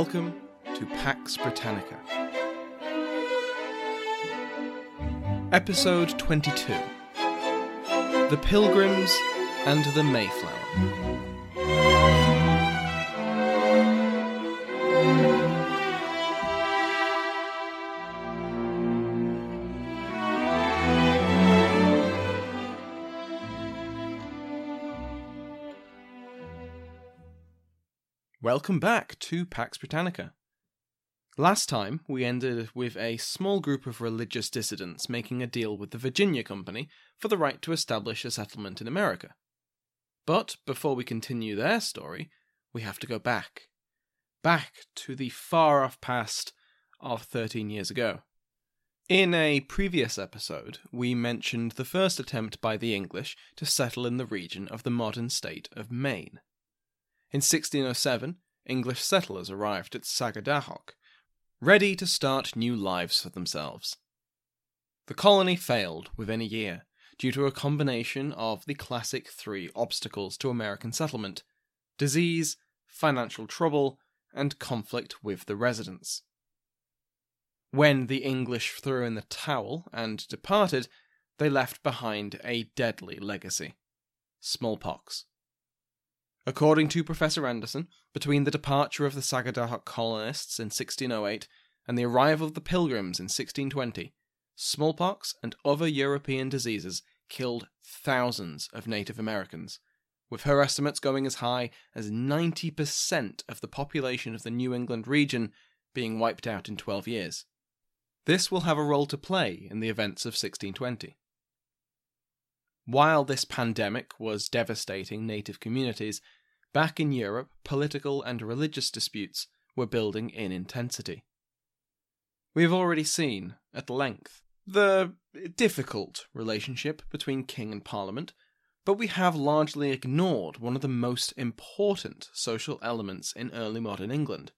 Welcome to Pax Britannica. Episode 22 The Pilgrims and the Mayflower. Welcome back to Pax Britannica. Last time, we ended with a small group of religious dissidents making a deal with the Virginia Company for the right to establish a settlement in America. But before we continue their story, we have to go back. Back to the far off past of 13 years ago. In a previous episode, we mentioned the first attempt by the English to settle in the region of the modern state of Maine. In 1607, English settlers arrived at Sagadahoc, ready to start new lives for themselves. The colony failed within a year due to a combination of the classic three obstacles to American settlement disease, financial trouble, and conflict with the residents. When the English threw in the towel and departed, they left behind a deadly legacy smallpox. According to Professor Anderson, between the departure of the Sagadahoc colonists in 1608 and the arrival of the Pilgrims in 1620, smallpox and other European diseases killed thousands of Native Americans, with her estimates going as high as 90% of the population of the New England region being wiped out in 12 years. This will have a role to play in the events of 1620. While this pandemic was devastating native communities, back in Europe, political and religious disputes were building in intensity. We have already seen, at length, the difficult relationship between king and parliament, but we have largely ignored one of the most important social elements in early modern England.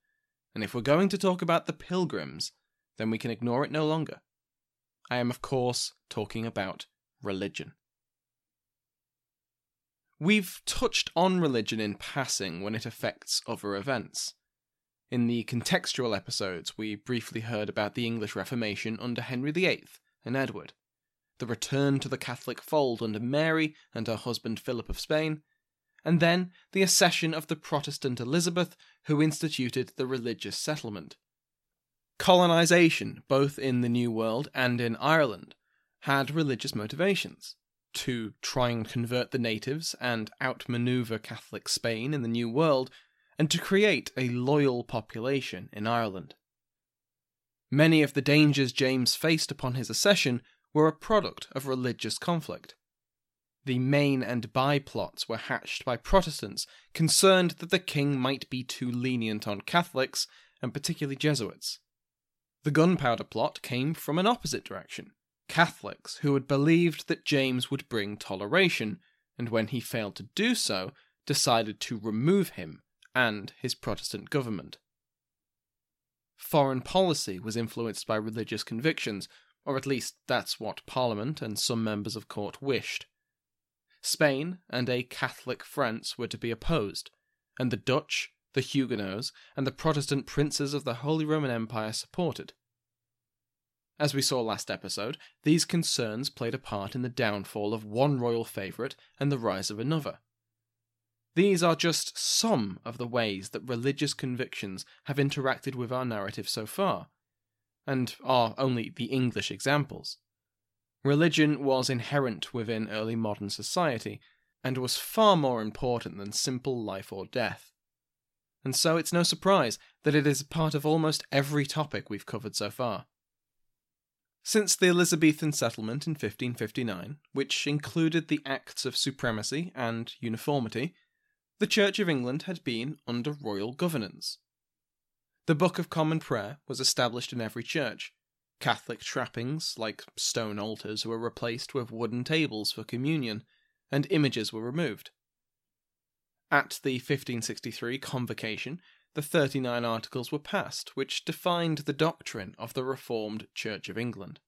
And if we're going to talk about the pilgrims, then we can ignore it no longer. I am, of course, talking about religion. We've touched on religion in passing when it affects other events. In the contextual episodes, we briefly heard about the English Reformation under Henry VIII and Edward, the return to the Catholic fold under Mary and her husband Philip of Spain, and then the accession of the Protestant Elizabeth, who instituted the religious settlement. Colonization, both in the New World and in Ireland, had religious motivations to try and convert the natives and outmaneuver Catholic Spain in the New World, and to create a loyal population in Ireland. Many of the dangers James faced upon his accession were a product of religious conflict. The main and Bye plots were hatched by Protestants concerned that the king might be too lenient on Catholics, and particularly Jesuits. The gunpowder plot came from an opposite direction. Catholics who had believed that James would bring toleration, and when he failed to do so, decided to remove him and his Protestant government. Foreign policy was influenced by religious convictions, or at least that's what Parliament and some members of court wished. Spain and a Catholic France were to be opposed, and the Dutch, the Huguenots, and the Protestant princes of the Holy Roman Empire supported. As we saw last episode, these concerns played a part in the downfall of one royal favourite and the rise of another. These are just some of the ways that religious convictions have interacted with our narrative so far, and are only the English examples. Religion was inherent within early modern society, and was far more important than simple life or death. And so it's no surprise that it is part of almost every topic we've covered so far. Since the Elizabethan settlement in 1559, which included the Acts of Supremacy and Uniformity, the Church of England had been under royal governance. The Book of Common Prayer was established in every church. Catholic trappings, like stone altars, were replaced with wooden tables for communion, and images were removed. At the 1563 Convocation, the 39 Articles were passed, which defined the doctrine of the Reformed Church of England.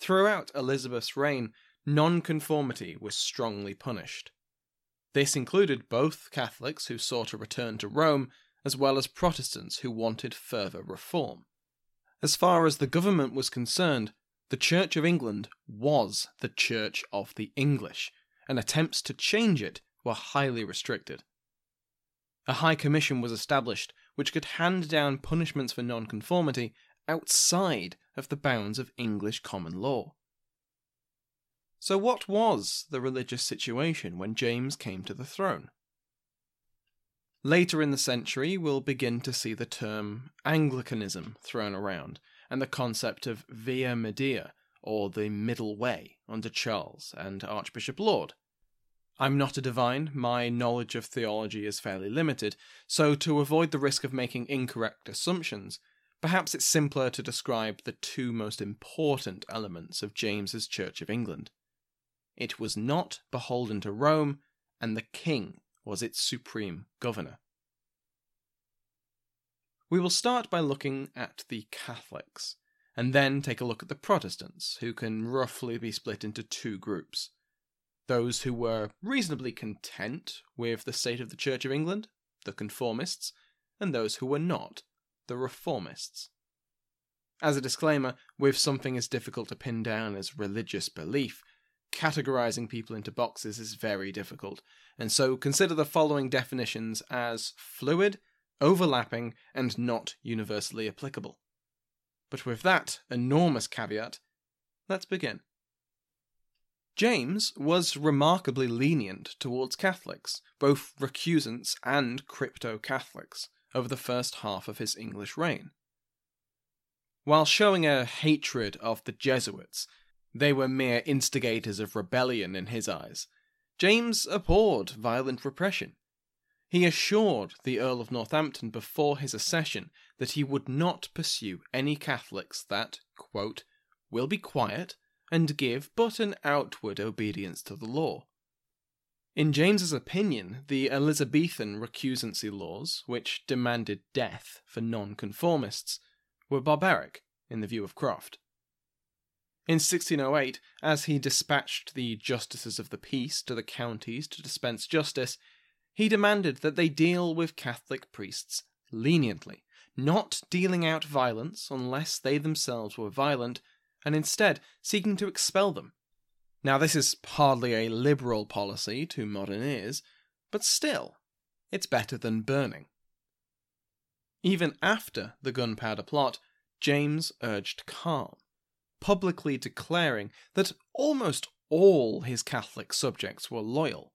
Throughout Elizabeth's reign, nonconformity was strongly punished. This included both Catholics who sought a return to Rome, as well as Protestants who wanted further reform. As far as the government was concerned, the Church of England was the Church of the English, and attempts to change it were highly restricted. A High Commission was established which could hand down punishments for nonconformity outside of the bounds of English common law. So, what was the religious situation when James came to the throne? Later in the century, we'll begin to see the term Anglicanism thrown around, and the concept of Via Media, or the Middle Way, under Charles and Archbishop Laud. I'm not a divine, my knowledge of theology is fairly limited, so to avoid the risk of making incorrect assumptions, perhaps it's simpler to describe the two most important elements of James's Church of England. It was not beholden to Rome, and the king was its supreme governor. We will start by looking at the Catholics, and then take a look at the Protestants, who can roughly be split into two groups those who were reasonably content with the state of the Church of England, the conformists, and those who were not, the reformists. As a disclaimer, with something as difficult to pin down as religious belief, categorizing people into boxes is very difficult, and so consider the following definitions as fluid, overlapping, and not universally applicable. But with that enormous caveat, let's begin. James was remarkably lenient towards Catholics, both recusants and crypto Catholics, over the first half of his English reign. While showing a hatred of the Jesuits, they were mere instigators of rebellion in his eyes. James abhorred violent repression. He assured the Earl of Northampton before his accession that he would not pursue any Catholics that, quote, will be quiet and give but an outward obedience to the law. In James's opinion, the Elizabethan recusancy laws, which demanded death for nonconformists, were barbaric in the view of Croft. In 1608, as he dispatched the justices of the peace to the counties to dispense justice, he demanded that they deal with Catholic priests leniently, not dealing out violence unless they themselves were violent, and instead seeking to expel them. Now, this is hardly a liberal policy to modern ears, but still, it's better than burning. Even after the gunpowder plot, James urged calm, publicly declaring that almost all his Catholic subjects were loyal.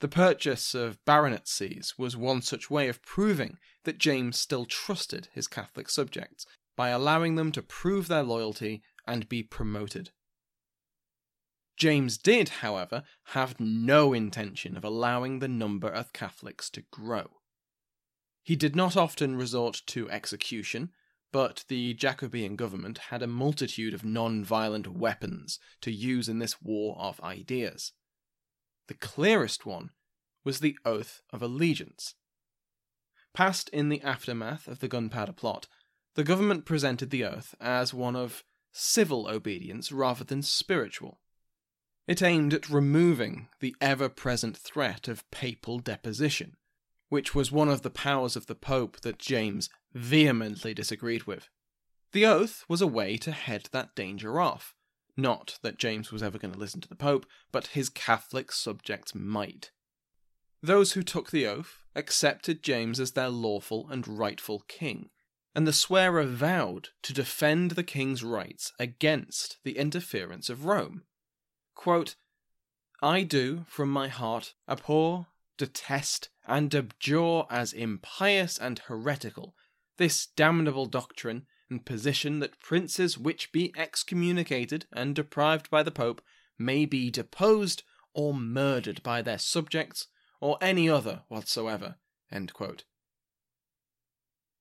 The purchase of baronetcies was one such way of proving that James still trusted his Catholic subjects by allowing them to prove their loyalty and be promoted. James did, however, have no intention of allowing the number of Catholics to grow. He did not often resort to execution, but the Jacobean government had a multitude of non violent weapons to use in this war of ideas. The clearest one was the Oath of Allegiance. Passed in the aftermath of the Gunpowder Plot, the government presented the oath as one of civil obedience rather than spiritual. It aimed at removing the ever present threat of papal deposition, which was one of the powers of the Pope that James vehemently disagreed with. The oath was a way to head that danger off. Not that James was ever going to listen to the Pope, but his Catholic subjects might. Those who took the oath accepted James as their lawful and rightful king, and the swearer vowed to defend the king's rights against the interference of Rome. Quote, I do, from my heart, abhor, detest, and abjure as impious and heretical this damnable doctrine and position that princes which be excommunicated and deprived by the Pope may be deposed or murdered by their subjects or any other whatsoever.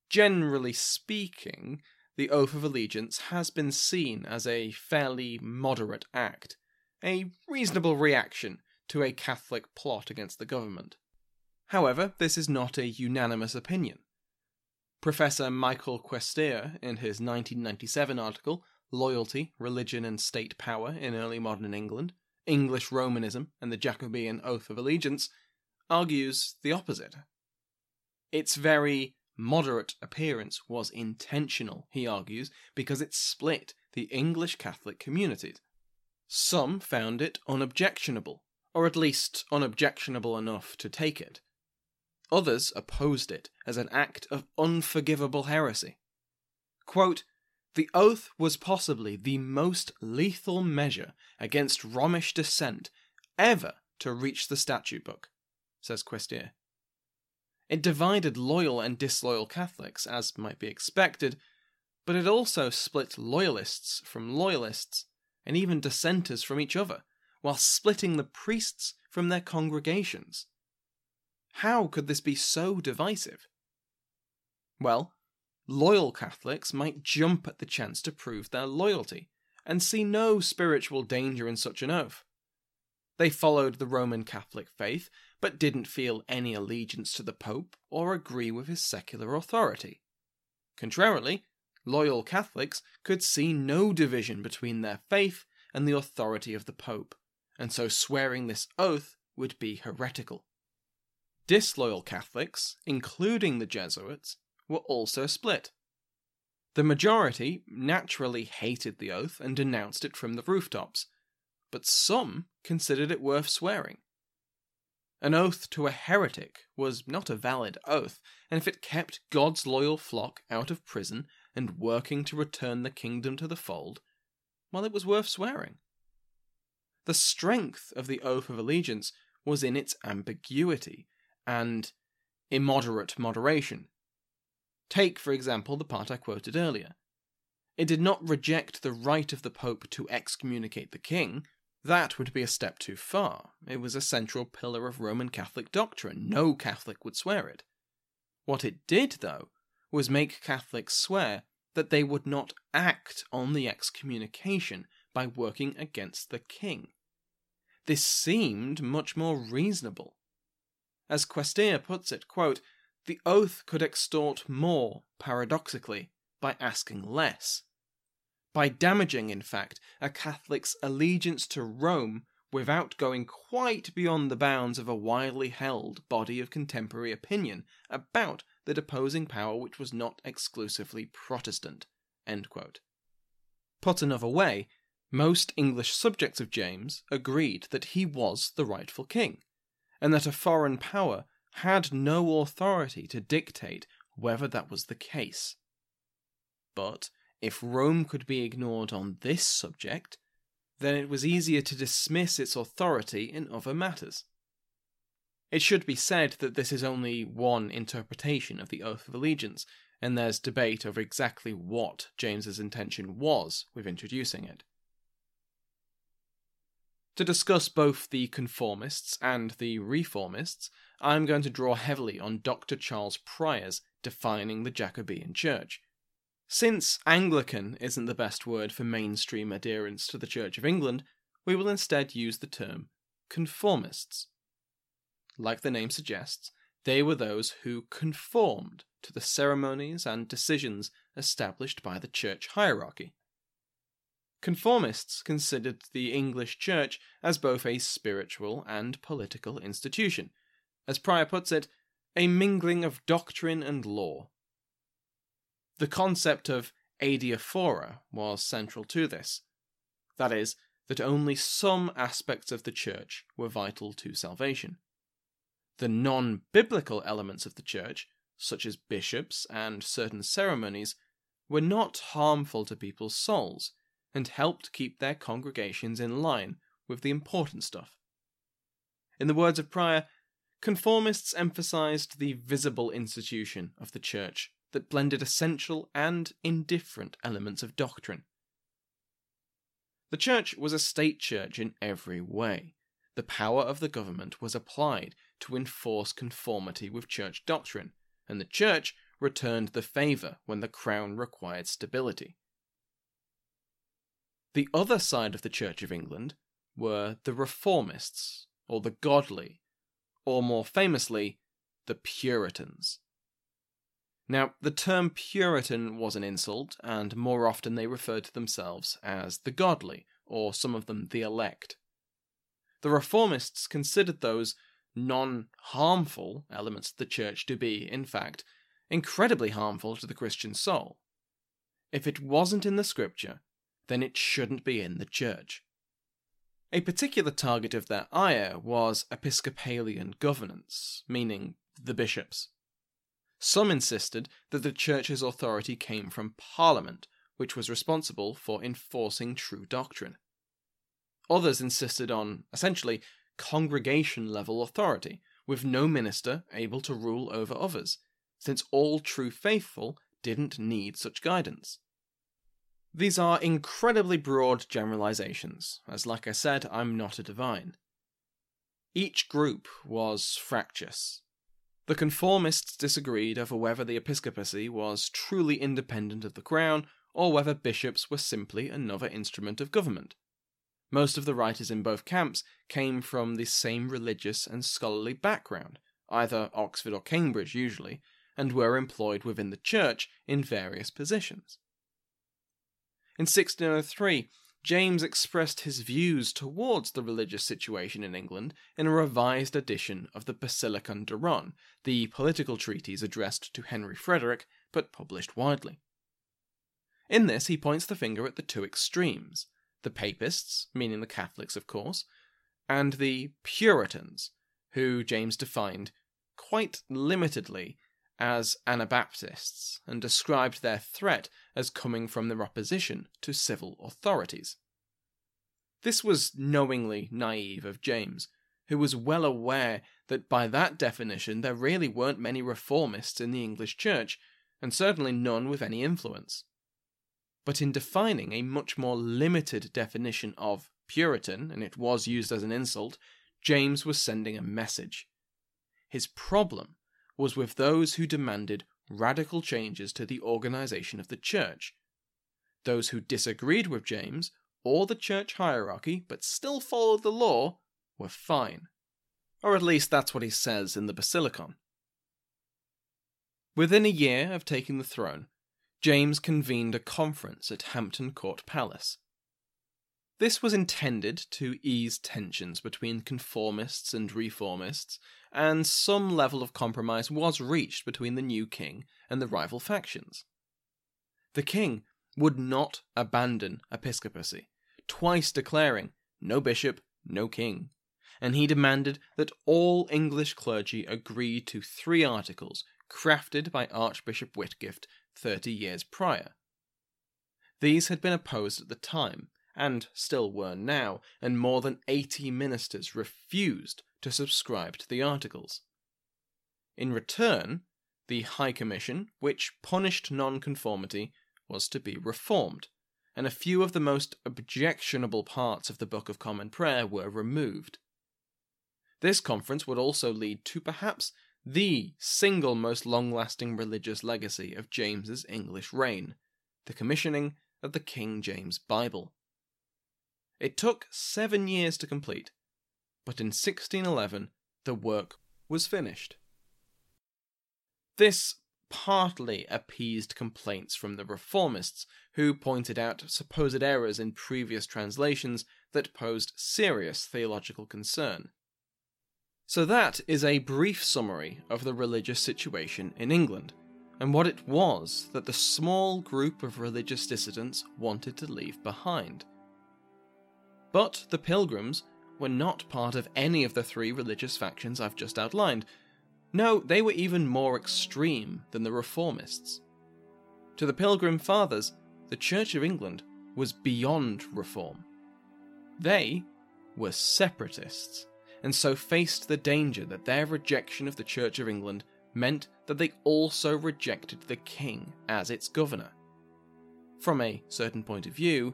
Generally speaking, the oath of allegiance has been seen as a fairly moderate act, a reasonable reaction to a Catholic plot against the government. However, this is not a unanimous opinion. Professor Michael Questier, in his 1997 article, Loyalty, Religion and State Power in Early Modern England, English Romanism and the Jacobean Oath of Allegiance, argues the opposite. Its very moderate appearance was intentional, he argues, because it split the English Catholic communities. Some found it unobjectionable, or at least unobjectionable enough to take it. Others opposed it as an act of unforgivable heresy. Quote, the oath was possibly the most lethal measure against Romish dissent ever to reach the statute book, says Questier. It divided loyal and disloyal Catholics, as might be expected, but it also split loyalists from loyalists, and even dissenters from each other, while splitting the priests from their congregations. How could this be so divisive? Well, loyal Catholics might jump at the chance to prove their loyalty, and see no spiritual danger in such an oath. They followed the Roman Catholic faith, but didn't feel any allegiance to the Pope or agree with his secular authority. Contrarily, loyal Catholics could see no division between their faith and the authority of the Pope, and so swearing this oath would be heretical. Disloyal Catholics, including the Jesuits, were also split. The majority naturally hated the oath and denounced it from the rooftops, but some considered it worth swearing. An oath to a heretic was not a valid oath, and if it kept God's loyal flock out of prison and working to return the kingdom to the fold, well, it was worth swearing. The strength of the oath of allegiance was in its ambiguity and immoderate moderation. Take, for example, the part I quoted earlier. It did not reject the right of the Pope to excommunicate the king. That would be a step too far. It was a central pillar of Roman Catholic doctrine. No Catholic would swear it. What it did, though, was make Catholics swear that they would not act on the excommunication by working against the king. This seemed much more reasonable. As Questier puts it, quote, the oath could extort more, paradoxically, by asking less. By damaging, in fact, a Catholic's allegiance to Rome without going quite beyond the bounds of a widely held body of contemporary opinion about the deposing power which was not exclusively Protestant. Put another way, most English subjects of James agreed that he was the rightful king and that a foreign power had no authority to dictate whether that was the case. But if Rome could be ignored on this subject, then it was easier to dismiss its authority in other matters. It should be said that this is only one interpretation of the Oath of Allegiance, and there's debate over exactly what James's intention was with introducing it. To discuss both the conformists and the reformists, I'm going to draw heavily on Dr. Charles Prior's defining the Jacobean Church. Since Anglican isn't the best word for mainstream adherence to the Church of England, we will instead use the term conformists. Like the name suggests, they were those who conformed to the ceremonies and decisions established by the church hierarchy. Conformists considered the English Church as both a spiritual and political institution. As Prior puts it, a mingling of doctrine and law. The concept of adiaphora was central to this. That is, that only some aspects of the church were vital to salvation. The non biblical elements of the church, such as bishops and certain ceremonies, were not harmful to people's souls and helped keep their congregations in line with the important stuff. In the words of Prior, conformists emphasized the visible institution of the church that blended essential and indifferent elements of doctrine. The church was a state church in every way. The power of the government was applied to enforce conformity with church doctrine, and the church returned the favour when the crown required stability. The other side of the Church of England were the Reformists, or the Godly, or more famously, the Puritans. Now, the term Puritan was an insult, and more often they referred to themselves as the godly, or some of them the elect. The Reformists considered those non harmful elements of the church to be, in fact, incredibly harmful to the Christian soul. If it wasn't in the scripture, then it shouldn't be in the church. A particular target of their ire was Episcopalian governance, meaning the bishops. Some insisted that the church's authority came from Parliament, which was responsible for enforcing true doctrine. Others insisted on, essentially, congregation level authority, with no minister able to rule over others, since all true faithful didn't need such guidance. These are incredibly broad generalizations, as, like I said, I'm not a divine. Each group was fractious, the conformists disagreed over whether the episcopacy was truly independent of the crown or whether bishops were simply another instrument of government. Most of the writers in both camps came from the same religious and scholarly background, either Oxford or Cambridge usually, and were employed within the church in various positions. In 1603, James expressed his views towards the religious situation in England in a revised edition of the Basilicon Doron, the political treatise addressed to Henry Frederick but published widely. In this, he points the finger at the two extremes the Papists, meaning the Catholics, of course, and the Puritans, who James defined quite limitedly as Anabaptists and described their threat as coming from their opposition to civil authorities. This was knowingly naive of James, who was well aware that by that definition there really weren't many reformists in the English Church, and certainly none with any influence. But in defining a much more limited definition of Puritan, and it was used as an insult, James was sending a message. His problem was with those who demanded radical changes to the organization of the church. Those who disagreed with James or the church hierarchy but still followed the law were fine. Or at least that's what he says in the Basilicon. Within a year of taking the throne, James convened a conference at Hampton Court Palace. This was intended to ease tensions between conformists and reformists, and some level of compromise was reached between the new king and the rival factions. The king would not abandon episcopacy, twice declaring, No bishop, no king, and he demanded that all English clergy agree to three articles crafted by Archbishop Whitgift thirty years prior. These had been opposed at the time, and still were now, and more than 80 ministers refused to subscribe to the articles. In return, the High Commission, which punished nonconformity, was to be reformed, and a few of the most objectionable parts of the Book of Common Prayer were removed. This conference would also lead to perhaps the single most long lasting religious legacy of James's English reign the commissioning of the King James Bible. It took seven years to complete, but in 1611 the work was finished. This partly appeased complaints from the reformists, who pointed out supposed errors in previous translations that posed serious theological concern. So, that is a brief summary of the religious situation in England and what it was that the small group of religious dissidents wanted to leave behind. But the Pilgrims were not part of any of the three religious factions I've just outlined. No, they were even more extreme than the Reformists. To the Pilgrim Fathers, the Church of England was beyond reform. They were separatists, and so faced the danger that their rejection of the Church of England meant that they also rejected the king as its governor. From a certain point of view,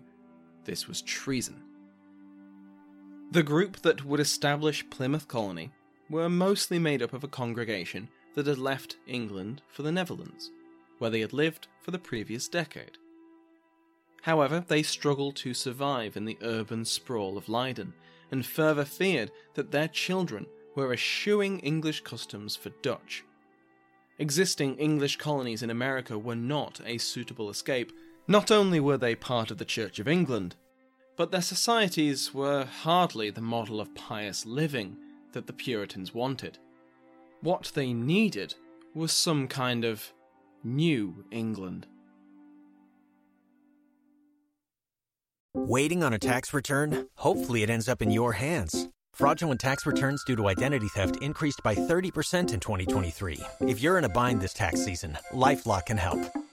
this was treason. The group that would establish Plymouth Colony were mostly made up of a congregation that had left England for the Netherlands, where they had lived for the previous decade. However, they struggled to survive in the urban sprawl of Leiden, and further feared that their children were eschewing English customs for Dutch. Existing English colonies in America were not a suitable escape. Not only were they part of the Church of England, but their societies were hardly the model of pious living that the Puritans wanted. What they needed was some kind of New England. Waiting on a tax return? Hopefully, it ends up in your hands. Fraudulent tax returns due to identity theft increased by 30% in 2023. If you're in a bind this tax season, LifeLock can help.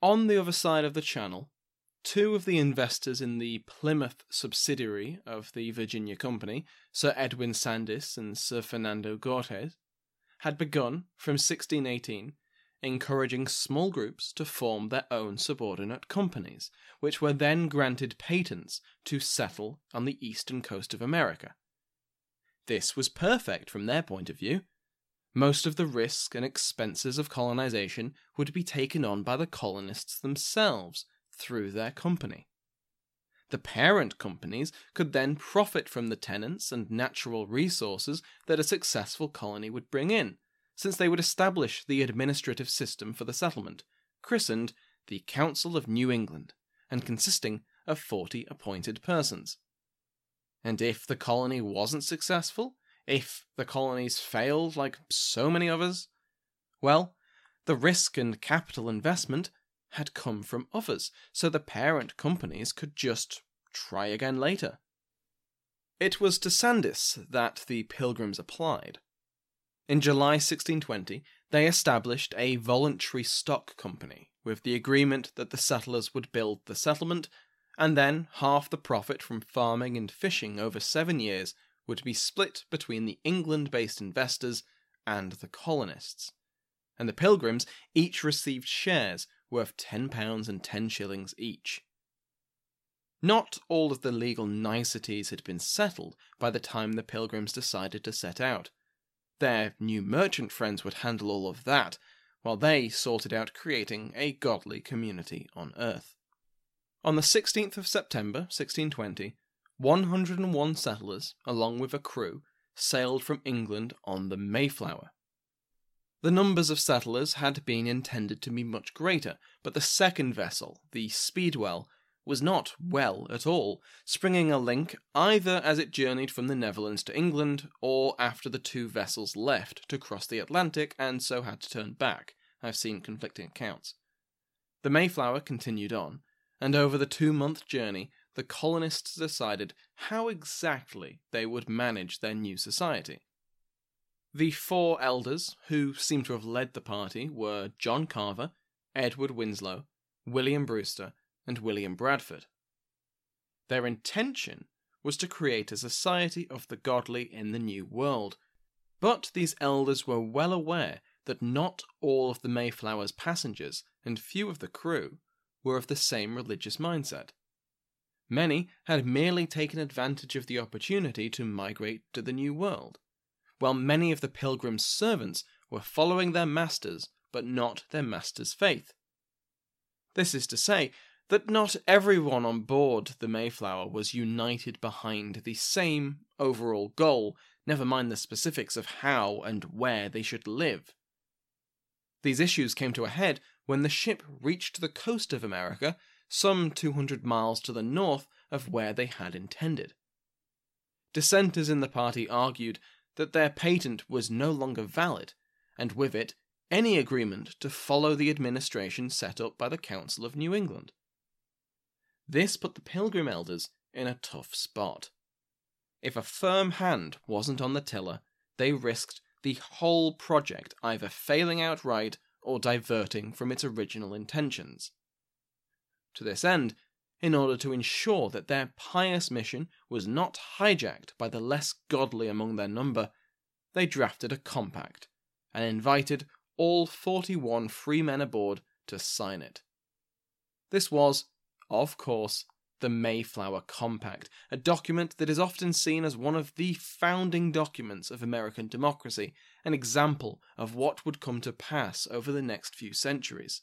On the other side of the channel, two of the investors in the Plymouth subsidiary of the Virginia Company, Sir Edwin Sandys and Sir Fernando Gorges, had begun from 1618 encouraging small groups to form their own subordinate companies, which were then granted patents to settle on the eastern coast of America. This was perfect from their point of view. Most of the risk and expenses of colonization would be taken on by the colonists themselves through their company. The parent companies could then profit from the tenants and natural resources that a successful colony would bring in, since they would establish the administrative system for the settlement, christened the Council of New England, and consisting of 40 appointed persons. And if the colony wasn't successful, if the colonies failed like so many others, well, the risk and capital investment had come from others, so the parent companies could just try again later. It was to Sandys that the Pilgrims applied. In July 1620, they established a voluntary stock company with the agreement that the settlers would build the settlement, and then half the profit from farming and fishing over seven years would be split between the England based investors and the colonists. And the Pilgrims each received shares worth £10 and 10 shillings each. Not all of the legal niceties had been settled by the time the Pilgrims decided to set out. Their new merchant friends would handle all of that, while they sorted out creating a godly community on earth. On the 16th of September, 1620, 101 settlers, along with a crew, sailed from England on the Mayflower. The numbers of settlers had been intended to be much greater, but the second vessel, the Speedwell, was not well at all, springing a link either as it journeyed from the Netherlands to England or after the two vessels left to cross the Atlantic and so had to turn back. I've seen conflicting accounts. The Mayflower continued on, and over the two month journey, the colonists decided how exactly they would manage their new society. The four elders who seem to have led the party were John Carver, Edward Winslow, William Brewster, and William Bradford. Their intention was to create a society of the godly in the New World. But these elders were well aware that not all of the Mayflower's passengers and few of the crew were of the same religious mindset. Many had merely taken advantage of the opportunity to migrate to the New World, while many of the Pilgrims' servants were following their masters but not their master's faith. This is to say, that not everyone on board the Mayflower was united behind the same overall goal, never mind the specifics of how and where they should live. These issues came to a head when the ship reached the coast of America, some 200 miles to the north of where they had intended. Dissenters in the party argued that their patent was no longer valid, and with it, any agreement to follow the administration set up by the Council of New England. This put the Pilgrim elders in a tough spot. If a firm hand wasn't on the tiller, they risked the whole project either failing outright or diverting from its original intentions. To this end, in order to ensure that their pious mission was not hijacked by the less godly among their number, they drafted a compact and invited all 41 free men aboard to sign it. This was, of course, the Mayflower Compact, a document that is often seen as one of the founding documents of American democracy, an example of what would come to pass over the next few centuries.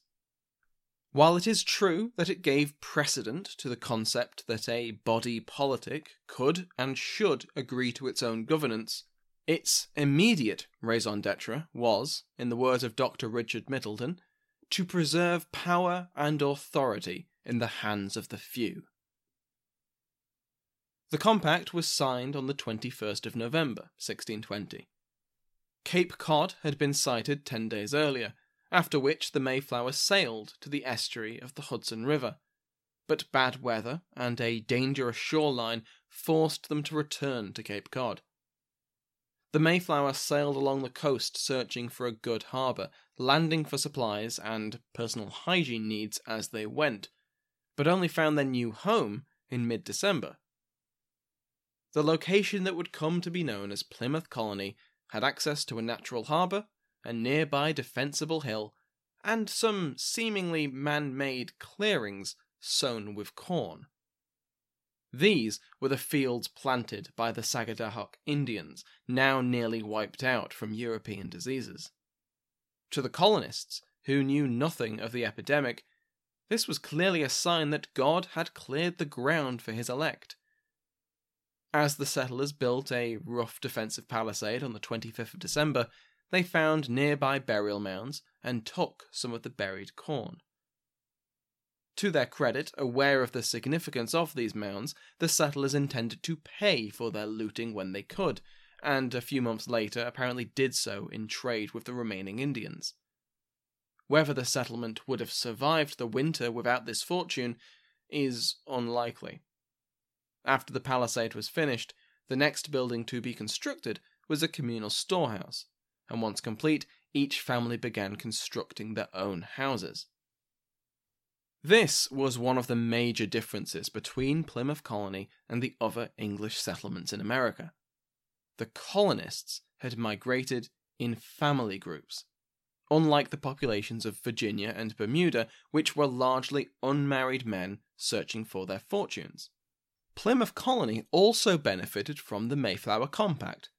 While it is true that it gave precedent to the concept that a body politic could and should agree to its own governance, its immediate raison d'etre was, in the words of Dr. Richard Middleton, to preserve power and authority in the hands of the few. The compact was signed on the 21st of November, 1620. Cape Cod had been sighted ten days earlier, after which the Mayflower sailed to the estuary of the Hudson River. But bad weather and a dangerous shoreline forced them to return to Cape Cod. The Mayflower sailed along the coast searching for a good harbour, landing for supplies and personal hygiene needs as they went, but only found their new home in mid December. The location that would come to be known as Plymouth Colony had access to a natural harbour, a nearby defensible hill, and some seemingly man made clearings sown with corn. These were the fields planted by the Sagadahoc Indians, now nearly wiped out from European diseases. To the colonists, who knew nothing of the epidemic, this was clearly a sign that God had cleared the ground for his elect. As the settlers built a rough defensive palisade on the 25th of December, they found nearby burial mounds and took some of the buried corn. To their credit, aware of the significance of these mounds, the settlers intended to pay for their looting when they could, and a few months later apparently did so in trade with the remaining Indians. Whether the settlement would have survived the winter without this fortune is unlikely. After the palisade was finished, the next building to be constructed was a communal storehouse, and once complete, each family began constructing their own houses. This was one of the major differences between Plymouth Colony and the other English settlements in America. The colonists had migrated in family groups, unlike the populations of Virginia and Bermuda, which were largely unmarried men searching for their fortunes. Plymouth Colony also benefited from the Mayflower Compact.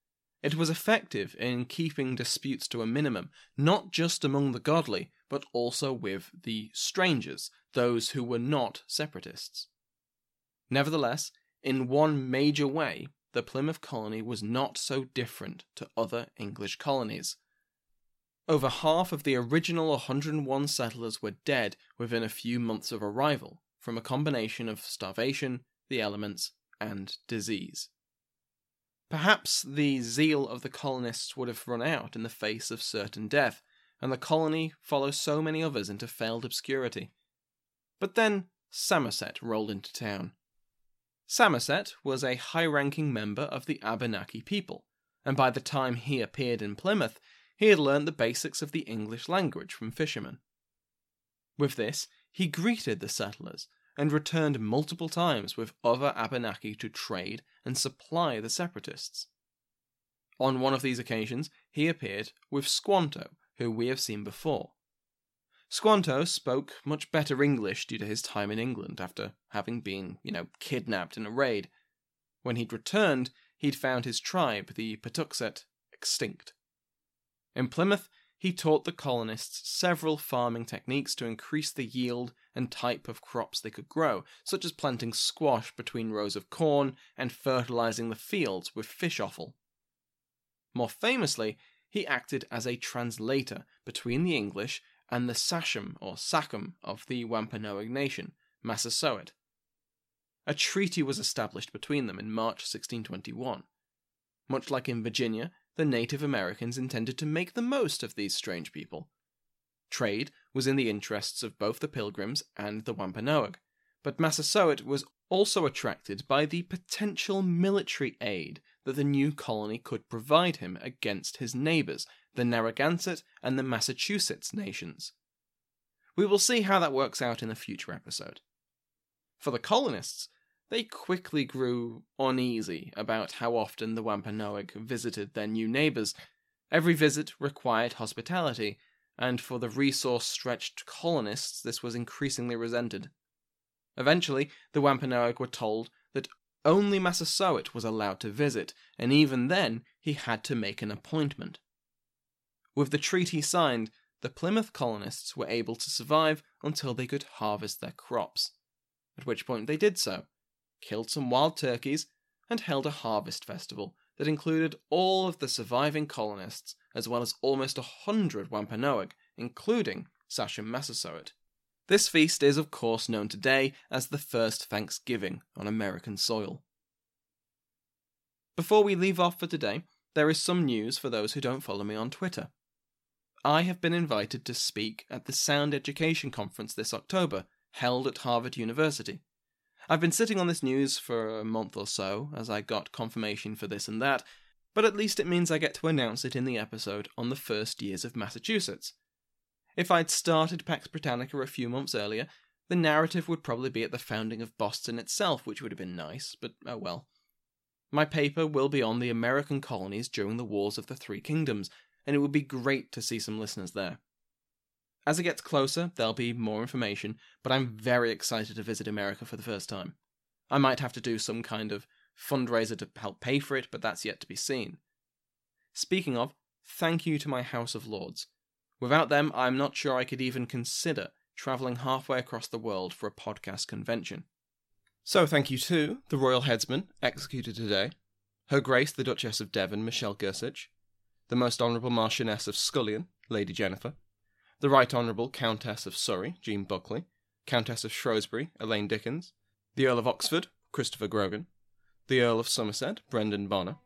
It was effective in keeping disputes to a minimum, not just among the godly, but also with the strangers, those who were not separatists. Nevertheless, in one major way, the Plymouth colony was not so different to other English colonies. Over half of the original 101 settlers were dead within a few months of arrival, from a combination of starvation, the elements, and disease. Perhaps the zeal of the colonists would have run out in the face of certain death, and the colony follow so many others into failed obscurity. But then Samoset rolled into town. Samoset was a high ranking member of the Abenaki people, and by the time he appeared in Plymouth, he had learned the basics of the English language from fishermen. With this, he greeted the settlers and returned multiple times with other Abenaki to trade and supply the separatists. On one of these occasions, he appeared with Squanto, who we have seen before. Squanto spoke much better English due to his time in England after having been, you know, kidnapped in a raid. When he'd returned, he'd found his tribe, the Patuxet, extinct. In Plymouth, he taught the colonists several farming techniques to increase the yield and type of crops they could grow, such as planting squash between rows of corn and fertilizing the fields with fish offal. More famously, he acted as a translator between the English and the Sachem or Sachem of the Wampanoag nation, Massasoit. A treaty was established between them in March 1621. Much like in Virginia, the Native Americans intended to make the most of these strange people. Trade was in the interests of both the Pilgrims and the Wampanoag, but Massasoit was also attracted by the potential military aid that the new colony could provide him against his neighbours, the Narragansett and the Massachusetts nations. We will see how that works out in a future episode. For the colonists, they quickly grew uneasy about how often the Wampanoag visited their new neighbours. Every visit required hospitality, and for the resource stretched colonists, this was increasingly resented. Eventually, the Wampanoag were told that only Massasoit was allowed to visit, and even then he had to make an appointment. With the treaty signed, the Plymouth colonists were able to survive until they could harvest their crops, at which point they did so killed some wild turkeys, and held a harvest festival that included all of the surviving colonists, as well as almost a hundred Wampanoag, including Sachem Massasoit. This feast is, of course, known today as the first Thanksgiving on American soil. Before we leave off for today, there is some news for those who don't follow me on Twitter. I have been invited to speak at the Sound Education Conference this October, held at Harvard University. I've been sitting on this news for a month or so, as I got confirmation for this and that, but at least it means I get to announce it in the episode on the first years of Massachusetts. If I'd started Pax Britannica a few months earlier, the narrative would probably be at the founding of Boston itself, which would have been nice, but oh well. My paper will be on the American colonies during the Wars of the Three Kingdoms, and it would be great to see some listeners there. As it gets closer, there'll be more information, but I'm very excited to visit America for the first time. I might have to do some kind of fundraiser to help pay for it, but that's yet to be seen. Speaking of, thank you to my House of Lords. Without them, I'm not sure I could even consider travelling halfway across the world for a podcast convention. So thank you to the Royal Headsman, executed today, Her Grace the Duchess of Devon, Michelle Gersich, the Most Honourable Marchioness of Scullion, Lady Jennifer, the Right Honourable Countess of Surrey, Jean Buckley, Countess of Shrewsbury, Elaine Dickens, the Earl of Oxford, Christopher Grogan, the Earl of Somerset, Brendan Bonner,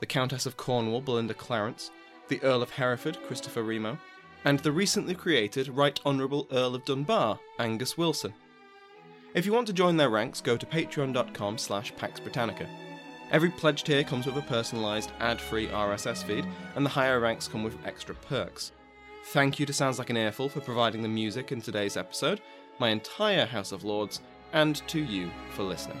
the Countess of Cornwall, Belinda Clarence, the Earl of Hereford, Christopher Remo, and the recently created Right Honourable Earl of Dunbar, Angus Wilson. If you want to join their ranks, go to patreon.com slash Pax Britannica. Every pledge tier comes with a personalised, ad-free RSS feed, and the higher ranks come with extra perks. Thank you to Sounds Like an Earful for providing the music in today's episode, my entire House of Lords, and to you for listening.